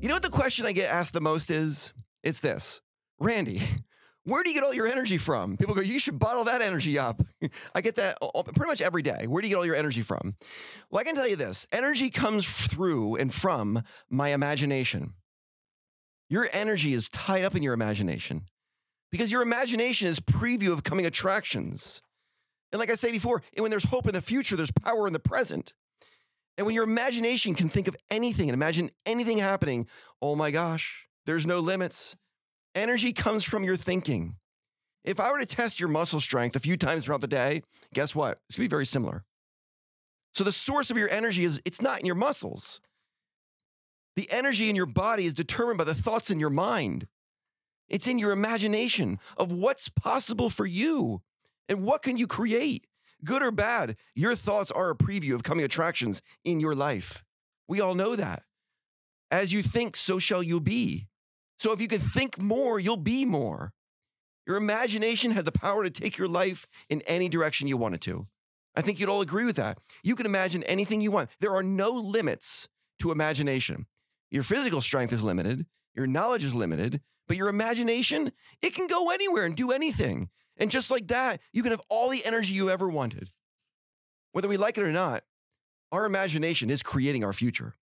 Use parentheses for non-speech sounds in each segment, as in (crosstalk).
You know what the question I get asked the most is? It's this Randy, (laughs) where do you get all your energy from? People go, you should bottle that energy up. (laughs) I get that pretty much every day. Where do you get all your energy from? Well, I can tell you this energy comes through and from my imagination. Your energy is tied up in your imagination because your imagination is preview of coming attractions. And like I say before, when there's hope in the future, there's power in the present. And when your imagination can think of anything and imagine anything happening, oh my gosh, there's no limits. Energy comes from your thinking. If I were to test your muscle strength a few times throughout the day, guess what? It's gonna be very similar. So the source of your energy is it's not in your muscles. The energy in your body is determined by the thoughts in your mind. It's in your imagination of what's possible for you and what can you create. Good or bad, your thoughts are a preview of coming attractions in your life. We all know that. As you think, so shall you be. So if you can think more, you'll be more. Your imagination had the power to take your life in any direction you wanted to. I think you'd all agree with that. You can imagine anything you want. There are no limits to imagination. Your physical strength is limited, your knowledge is limited, but your imagination, it can go anywhere and do anything. And just like that, you can have all the energy you ever wanted. Whether we like it or not, our imagination is creating our future.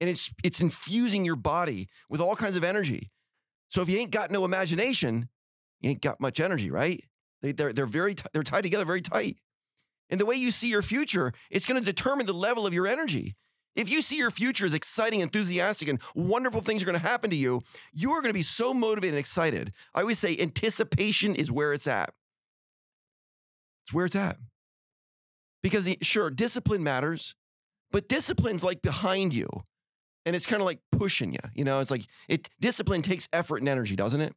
And it's it's infusing your body with all kinds of energy. So if you ain't got no imagination, you ain't got much energy, right? They, they're, they're very t- they're tied together very tight. And the way you see your future, it's going to determine the level of your energy. If you see your future as exciting, enthusiastic, and wonderful things are going to happen to you, you are going to be so motivated and excited. I always say anticipation is where it's at. It's where it's at. Because eh, sure, discipline matters, but discipline's like behind you. And it's kind of like pushing you. You know, it's like it discipline takes effort and energy, doesn't it?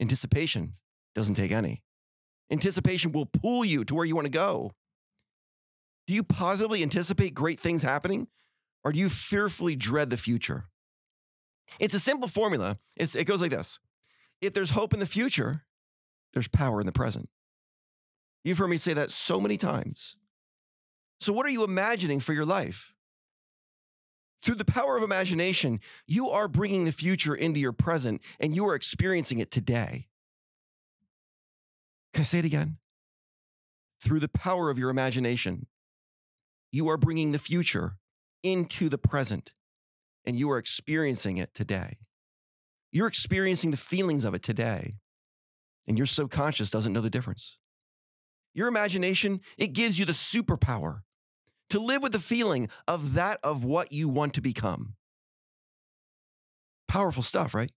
Anticipation doesn't take any. Anticipation will pull you to where you want to go. Do you positively anticipate great things happening? Or do you fearfully dread the future? It's a simple formula. It's, it goes like this If there's hope in the future, there's power in the present. You've heard me say that so many times. So, what are you imagining for your life? Through the power of imagination, you are bringing the future into your present and you are experiencing it today. Can I say it again? Through the power of your imagination, you are bringing the future into the present and you are experiencing it today. You're experiencing the feelings of it today, and your subconscious doesn't know the difference. Your imagination, it gives you the superpower to live with the feeling of that of what you want to become. Powerful stuff, right?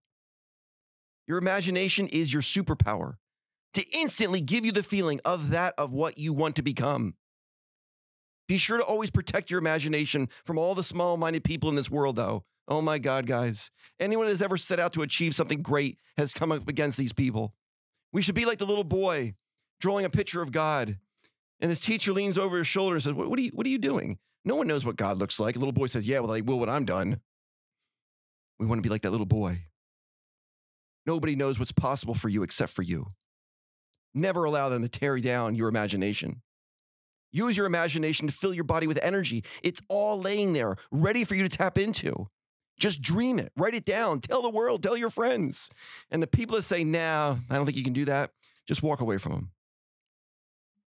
Your imagination is your superpower to instantly give you the feeling of that of what you want to become. Be sure to always protect your imagination from all the small minded people in this world, though. Oh my God, guys. Anyone that has ever set out to achieve something great has come up against these people. We should be like the little boy drawing a picture of God. And his teacher leans over his shoulder and says, What, what, are, you, what are you doing? No one knows what God looks like. A little boy says, Yeah, well, I will when I'm done. We want to be like that little boy. Nobody knows what's possible for you except for you. Never allow them to tear down your imagination. Use your imagination to fill your body with energy. It's all laying there, ready for you to tap into. Just dream it, write it down, tell the world, tell your friends. And the people that say, nah, I don't think you can do that, just walk away from them.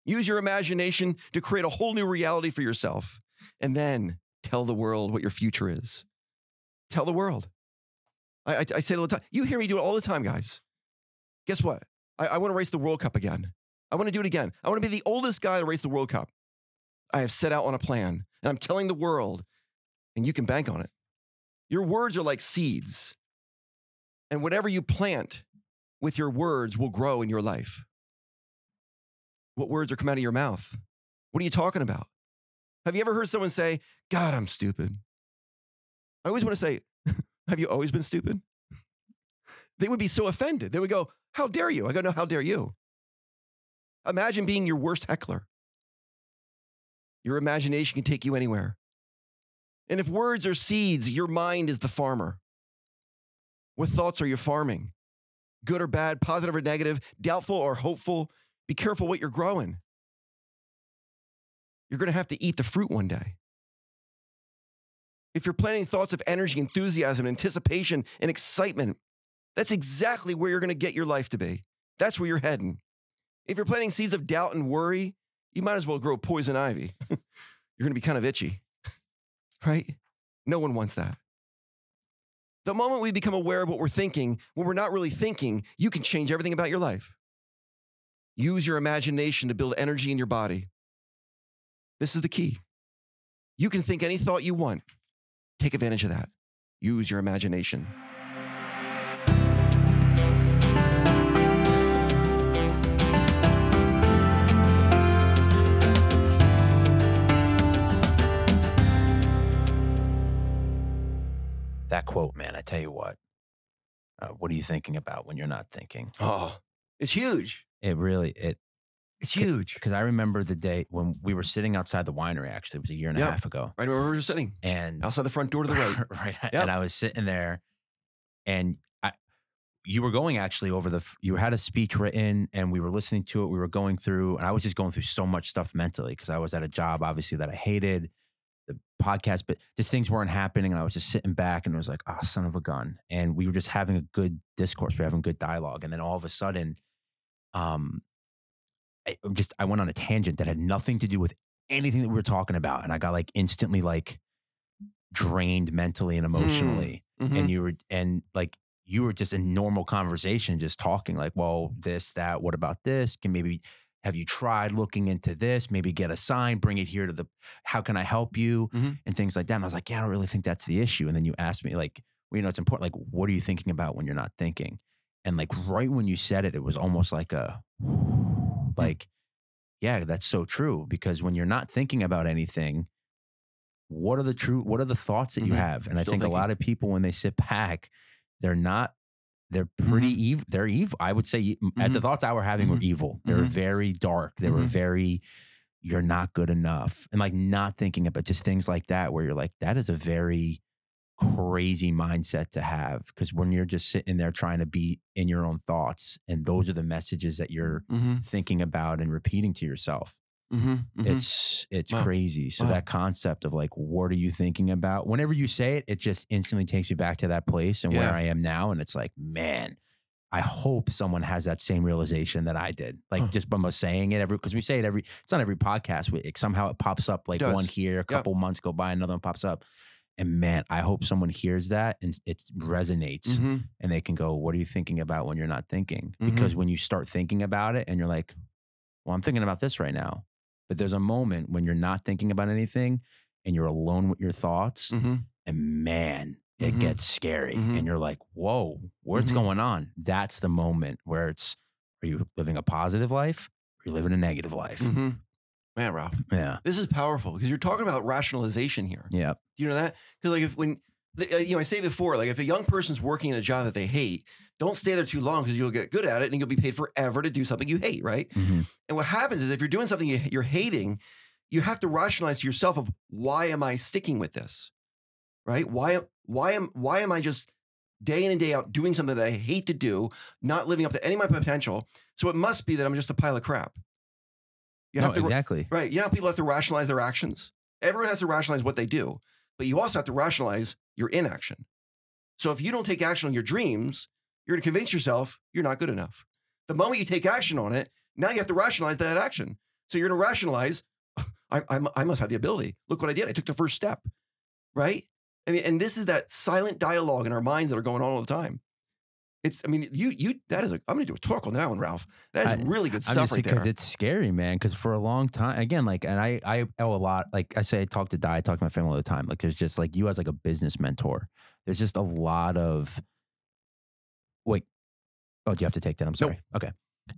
Use your imagination to create a whole new reality for yourself. And then tell the world what your future is. Tell the world. I, I, I say it all the time. You hear me do it all the time, guys. Guess what? I, I want to race the World Cup again. I want to do it again. I want to be the oldest guy to race the World Cup. I have set out on a plan and I'm telling the world, and you can bank on it. Your words are like seeds. And whatever you plant with your words will grow in your life. What words are coming out of your mouth? What are you talking about? Have you ever heard someone say, God, I'm stupid? I always want to say, (laughs) Have you always been stupid? (laughs) They would be so offended. They would go, How dare you? I go, No, how dare you? Imagine being your worst heckler. Your imagination can take you anywhere. And if words are seeds, your mind is the farmer. What thoughts are you farming? Good or bad, positive or negative, doubtful or hopeful? Be careful what you're growing. You're going to have to eat the fruit one day. If you're planting thoughts of energy, enthusiasm, anticipation, and excitement, that's exactly where you're going to get your life to be. That's where you're heading. If you're planting seeds of doubt and worry, you might as well grow poison ivy. (laughs) you're going to be kind of itchy, (laughs) right? No one wants that. The moment we become aware of what we're thinking, when we're not really thinking, you can change everything about your life. Use your imagination to build energy in your body. This is the key. You can think any thought you want. Take advantage of that. Use your imagination. That quote, man, I tell you what. Uh, what are you thinking about when you're not thinking? Oh, it's huge. It really it It's huge. because I remember the day when we were sitting outside the winery. Actually, it was a year and a Yeah. half ago, Right where we were sitting, and outside the front door to the right. (laughs) right, Yep. and I was sitting there, and I, you were going actually over the. f- You had a speech written, and we were listening to it. We were going through, and I was just going through so much stuff mentally because I was at a job, obviously that I hated, the podcast, but just things weren't happening, and I was just sitting back, and it was like, oh, son of a gun, and we were just having a good discourse, we were having good dialogue, and then all of a sudden, um, I just I went on a tangent that had nothing to do with anything that we were talking about, and I got like instantly like drained mentally and emotionally Mhm. and you were and like you were just in normal conversation just talking like well this that what about this? Can maybe have you tried looking into this? Maybe get a sign bring it here to the how can i help you? Mhm. and things like that and i was like yeah i don't really think that's the issue. and then you asked me like well, you know it's important like what are you thinking about when you're not thinking? and like right when you said it it was almost like a (sighs) like yeah that's so true because when you're not thinking about anything what are the true what are the thoughts that you Mhm. have? and i Still think a lot of people when they sit back they're not they're pretty Mm-hmm. evil they're evil i would say e- at the thoughts i were having were Mhm. evil they were Mhm. very dark they were Mhm. very you're not good enough and like not thinking about just things like that where you're like that is a very crazy mindset to have because when you're just sitting there trying to be in your own thoughts and those are the messages that you're thinking about and repeating to yourself Mhm. Mhm. it's it's Wow. crazy so Wow. that concept of like what are you thinking about whenever you say it it just instantly takes me back to that place and Yeah. where i am now and it's like man i hope someone has that same realization that i did like Huh. just by saying it every because we say it every it's not every podcast we, it, somehow it pops up like one here a Yep. couple months go by another one pops up and man i hope someone hears that and it resonates Mhm. and they can go, What are you thinking about when you're not thinking? Mhm. Because when you start thinking about it and you're like, Well, I'm thinking about this right now. But there's a moment when you're not thinking about anything and you're alone with your thoughts. Mhm. And man, it Mhm. gets scary. Mhm. And you're like, Whoa, what's Mhm. going on? That's the moment where it's, Are you living a positive life? Or are you living a negative life? Mhm. Man, Ralph, Yeah. this is powerful because you're talking about rationalization here. Yeah. Do you know that? Because like if when you know I say before, like if a young person's working in a job that they hate, don't stay there too long because you'll get good at it and you'll be paid forever to do something you hate, right? Mhm. And what happens is if you're doing something you- you're hating, you have to rationalize to yourself of why am I sticking with this, right? Why why am why am I just day in and day out doing something that I hate to do, not living up to any of my potential? So it must be that I'm just a pile of crap. You No, have to exactly. Right. You know how people have to rationalize their actions? Everyone has to rationalize what they do, but you also have to rationalize your inaction. So if you don't take action on your dreams, you're going to convince yourself you're not good enough. The moment you take action on it, now you have to rationalize that action. So you're going to rationalize, I, I, I must have the ability. Look what I did. I took the first step. Right. I mean, and this is that silent dialogue in our minds that are going on all the time. It's, I mean, you, you, that is a, I'm going to do a talk on that one, Ralph. That is I- really good I'm stuff just right because it's scary, man. Because for a long time, again, like, and I, I owe a lot. Like I say, I talk to Di, I talk to my family all the time. Like, there's just like you as like a business mentor. There's just a lot of. Wait, oh, do you have to take that? I'm Nope. sorry. Okay,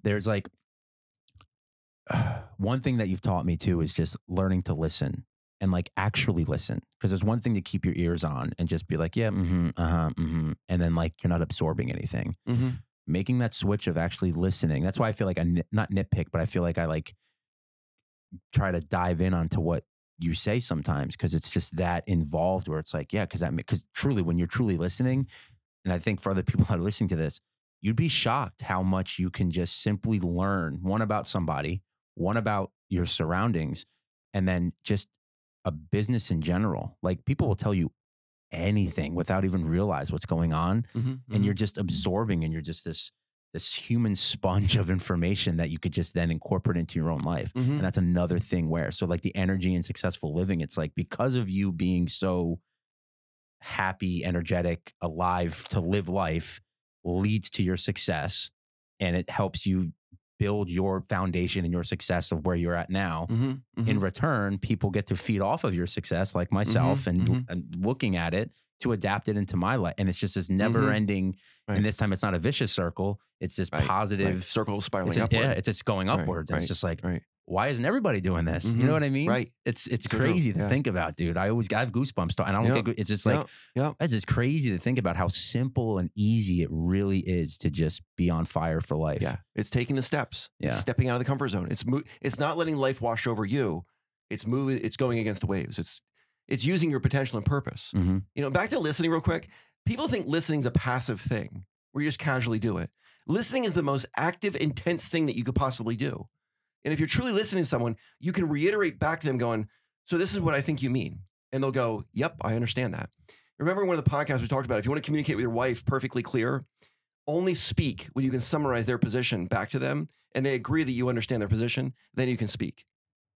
there's like (sighs) one thing that you've taught me too is just learning to listen and like actually listen. Because there's one thing to keep your ears on and just be like, yeah, mm-hmm, uh-huh, mm-hmm. And then like you're not absorbing anything. Mm-hmm. Making that switch of actually listening. That's why I feel like I nit- not nitpick, but I feel like I like try to dive in onto what you say sometimes because it's just that involved where it's like, yeah, because that because truly when you're truly listening, and I think for other people (laughs) that are listening to this, you'd be shocked how much you can just simply learn one about somebody, one about your surroundings, and then just a business in general. Like people will tell you anything without even realize what's going on, Mm-hmm. and you're just absorbing, and you're just this this human sponge (laughs) of information that you could just then incorporate into your own life. Mm-hmm. And that's another thing where, so like the energy and successful living, it's like because of you being so happy, energetic, alive to live life leads to your success and it helps you build your foundation and your success of where you're at now. Mm-hmm. In return, people get to feed off of your success, like myself, and, mhm. and looking at it to adapt it into my life. And it's just this never ending, Right. and this time it's not a vicious circle, it's this Right, positive. Right. Circle spiraling It's just, yeah, it's just going upwards. and It's just like. Why isn't everybody doing this? You Mhm, know what I mean? right. It's it's So true, crazy to yeah. think about, dude. I always I have goosebumps, and I don't Yeah, think it's just like yeah, it's just crazy to think about how simple and easy it really is to just be on fire for life. Yeah, it's taking the steps. It's Yeah. stepping out of the comfort zone. It's mo- it's not letting life wash over you. It's moving. It's going against the waves. It's it's using your potential and purpose. hmm You know, back to listening real quick. People think listening is a passive thing where you just casually do it. Listening is the most active, intense thing that you could possibly do. And if you're truly listening to someone, you can reiterate back to them, going, "So this is what I think you mean," and they'll go, "Yep, I understand that." Remember one of the podcasts we talked about? If you want to communicate with your wife perfectly clear, only speak when you can summarize their position back to them, and they agree that you understand their position. Then you can speak.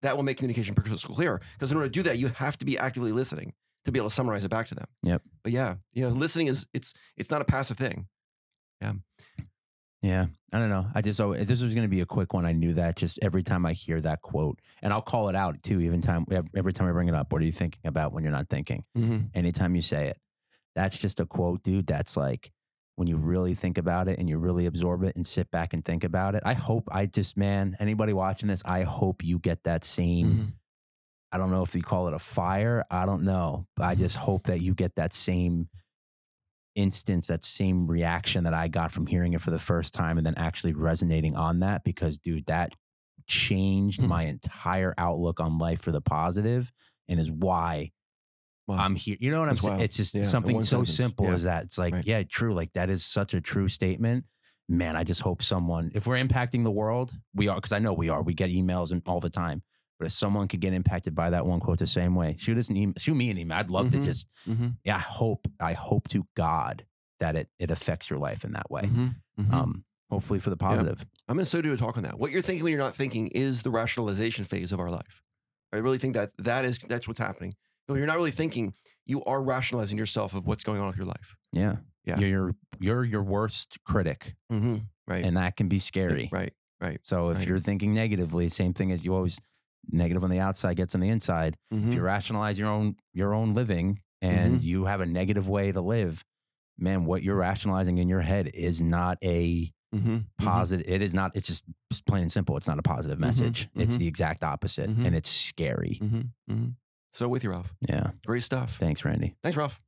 That will make communication crystal clear. Because in order to do that, you have to be actively listening to be able to summarize it back to them. Yep. But yeah, you know, listening is it's it's not a passive thing. Yeah, I don't know. I just oh, this was going to be a quick one. I knew that just every time I hear that quote, and I'll call it out too. Even time every time I bring it up. What are you thinking about when you're not thinking? Mm-hmm. anytime you say it. That's just a quote, dude. That's like when you really think about it and you really absorb it and sit back and think about it. I hope I just, man, anybody watching this, I hope you get that same. Mm-hmm. I don't know if you call it a fire. I don't know. But I just hope that you get that same instance, that same reaction that I got from hearing it for the first time and then actually resonating on that because, dude, that changed Mhm. my entire outlook on life for the positive and is why Wow. I'm here. You know what I'm saying? It's just Yeah, something so sentence. simple Yeah. as that. It's like, Right. yeah, true. Like that is such a true statement. Man, I just hope someone, if we're impacting the world, we are, because I know we are. We get emails and all the time. But if someone could get impacted by that one quote the same way, shoot us an email, shoot me an email. I'd love Mhm. to just, Mm-hmm. yeah, I hope, I hope to God that it it affects your life in that way. Mm-hmm. Um, hopefully for the positive. I'm going to so do a talk on that. What you're thinking when you're not thinking is the rationalization phase of our life. I really think that that is that's what's happening. When you're not really thinking, you are rationalizing yourself of what's going on with your life. Yeah. Yeah. You're your you're your worst critic. Mm-hmm. Right. And that can be scary. Right. Right. So if Right. you're thinking negatively, same thing as you always negative on the outside gets on the inside. Mhm. If you rationalize your own your own living and Mm-hmm. you have a negative way to live, man, what you're rationalizing in your head is not a Mhm. positive. It is not. It's just, plain and simple. It's not a positive message. It's mhm. the exact opposite, and it's scary. So with you, Ralph. Yeah. Great stuff. Thanks, Randy. Thanks, Ralph.